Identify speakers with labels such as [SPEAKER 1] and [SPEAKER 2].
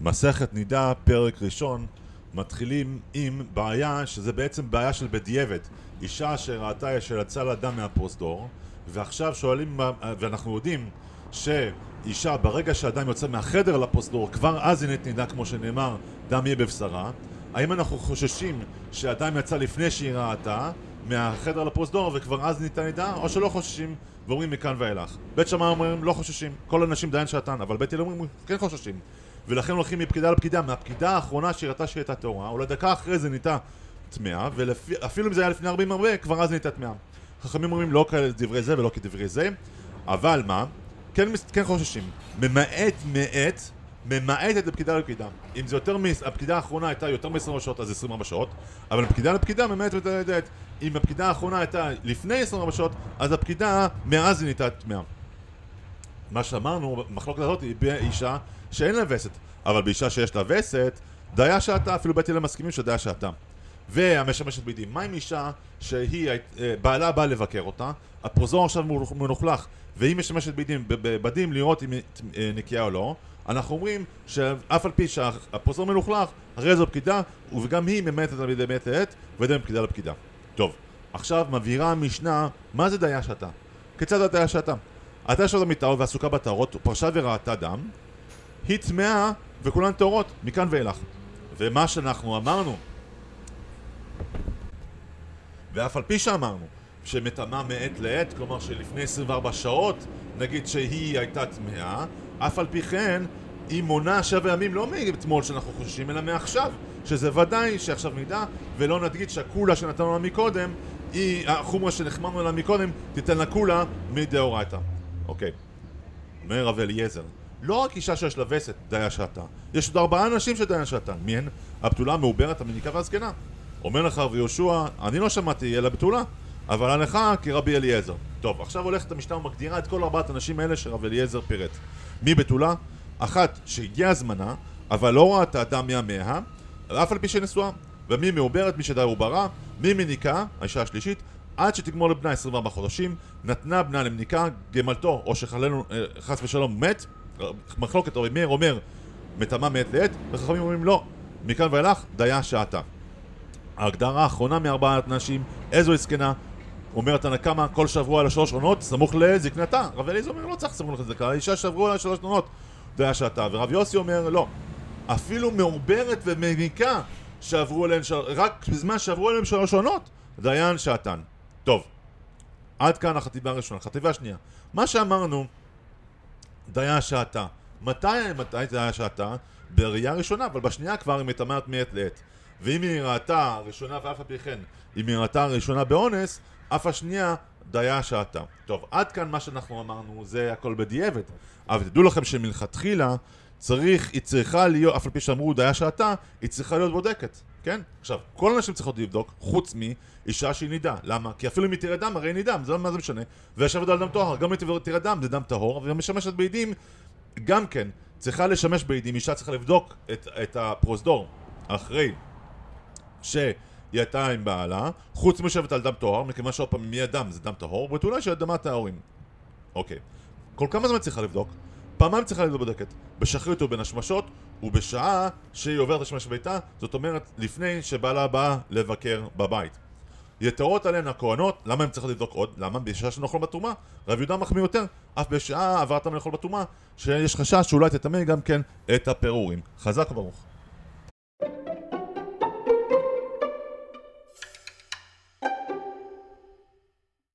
[SPEAKER 1] מסכת נידה, פרק ראשון, מתחילים עם בעיה שזה בעצם בעיה של בדיעבד. אישה שראתה שיצא לה דם מהפרוזדור, ועכשיו שואלים, ואנחנו יודעים שאישה ברגע שהדם יוצא מהחדר לפרוזדור, כבר אז היא נידה כמו שנאמר, דם יהיה בבשרה. האם אנחנו חוששים שהדם יצא לפני שהיא ראתה מהחדר לפרוזדור וכבר אז ניתן נידה, או שלא חוששים ואומרים מכאן ואילך. בית שמאי אומרים לא חוששים, כל הנשים דיין שעתן, אבל בית הלל אומרים כן חוששים. ולכן הולכים מפקידה לפקידה, מהפקידה האחרונה שהראתה שהיא הייתה טהורה, אולי דקה אחרי זה נהייתה טמאה, ואפילו אם זה היה לפני 40 הרבה, כבר אז נהייתה טמאה. חכמים אומרים לא כדברי זה ולא כדברי זה, אבל מה? כן, כן חוששים. ממעט מעת, ממעטת לפקידה לפקידה. אם זה יותר מ... הפקידה האחרונה הייתה יותר מ-24 שעות, אז 24 שעות, אבל הפקידה לפקידה ממעטת ומתעדת. אם הפקידה האחרונה הייתה לפני 24 שעות, אז הפקידה מאז היא נהייתה טמאה. מה שאמרנו, המחלוקת הזאת היא באישה שאין לה וסת, אבל באישה שיש לה וסת, דיה שעתה, אפילו בית הלל מסכימים שדיה שעתה. והמשמשת בידים. מה עם אישה שהיא, אה, בעלה בא לבקר אותה, הפרוזור עכשיו מלוכלך, והיא משמשת בידים, בבדים לראות אם היא אה, נקייה או לא, אנחנו אומרים שאף על פי שהפרוזור מלוכלך, הרי זו פקידה, וגם היא ממתת על ידי מעת לעת, וידי מפקידה לפקידה. טוב, עכשיו מבהירה המשנה, מה זה דיה שעתה? כיצד הדיה שעתה? הייתה יושבת במיטה ועסוקה בטהרות, פרשה וראתה דם, היא טמאה וכולן טהורות, מכאן ואילך. ומה שאנחנו אמרנו, ואף על פי שאמרנו שמטמאה מעת לעת, כלומר שלפני 24 שעות, נגיד שהיא הייתה טמאה, אף על פי כן היא מונה שבע ימים לא מאתמול שאנחנו חוששים, אלא מעכשיו, שזה ודאי שעכשיו נדע, ולא נגיד שהקולה שנתנו לה מקודם, היא, החומרה שנחמרנו לה מקודם, תיתן לה קולה מדאורייתא. אוקיי. אומר רב אליעזר, לא רק אישה שיש לה וסת, דיה שעתה, יש עוד ארבעה אנשים שדיה שעתה. מי הן? הבתולה, המעוברת, המניקה והזקנה. אומר לך רב יהושע, אני לא שמעתי אלא בתולה, אבל עליך כרבי אליעזר. טוב, עכשיו הולכת המשנה ומגדירה את כל ארבעת הנשים האלה שרב אליעזר פירט. מי בתולה? אחת שהגיע זמנה, אבל לא ראתה דם מימיה, אף על פי שנשואה. ומי מעוברת, מי שדי עוברה, מי מניקה, האישה השלישית, עד שתגמור לבנה 24 חודשים, נתנה בנה למניקה, גמלתו, או שחלנו, אה, חס ושלום, מת, מחלוקת רבי מאיר אומר, מטמא מעת לעת, וחכמים אומרים לא, מכאן ואילך, דיה שעתה. ההגדרה האחרונה מארבעת נשים, איזו זקנה, אומרת הנקמה, כל שבוע לשלוש עונות, סמוך לזקנתה. רב אליעזר אומר, לא צריך סמוך לזקנתה, האישה שבוע לשלוש עונות, דיה שעתה. ורב יוסי אומר, לא, אפילו מעוברת ומניקה שעברו אליהן, של... רק בזמן שעברו אליהן שלוש עונות, דיין שעתן. טוב, עד כאן החטיבה הראשונה. חטיבה שנייה. מה שאמרנו, דיין שעתה. מתי, מתי דיין שעתה? בראייה ראשונה, אבל בשנייה כבר היא מטמאת מעת לעת. ואם היא ראתה ראשונה ואף על פי כן, אם היא ראתה ראשונה באונס, אף השנייה דיה שעתה. טוב, עד כאן מה שאנחנו אמרנו זה הכל בדיעבד. אבל תדעו לכם שמלכתחילה צריך, היא צריכה להיות, אף על פי שאמרו דיה שעתה, היא צריכה להיות בודקת, כן? עכשיו, כל הנשים צריכות לבדוק, חוץ מאישה שהיא נידה. למה? כי אפילו אם היא תראה דם, הרי היא נידה, זה מה זה משנה. וישבת על דם טהור, גם אם היא תראה דם, זה דם טהור, ומשמשת בעדים, גם כן, צריכה לשמש בעדים, אישה צריכה לבדוק את, את הפרוזדור אחרי שהיא הייתה עם בעלה, חוץ משבת על דם טהור, מכיוון שעוד פעם, אם יהיה דם זה דם טהור, בתולה של דמה טהורים. אוקיי. כל כמה זמן צריכה לבדוק? פעמיים צריכה להיות בודקת, בשחרית ובין השמשות, ובשעה שהיא עוברת לשמש ביתה, זאת אומרת, לפני שבעלה בא לבקר בבית. יתרות עליהן הכהנות, למה הן צריכות לבדוק עוד? למה? בשעה שנאכול בתרומה. רב יהודה מחמיא יותר, אף בשעה עברת מלאכול בתרומה, שיש חשש שאולי תטמא גם כן את הפירורים. חזק וברוך.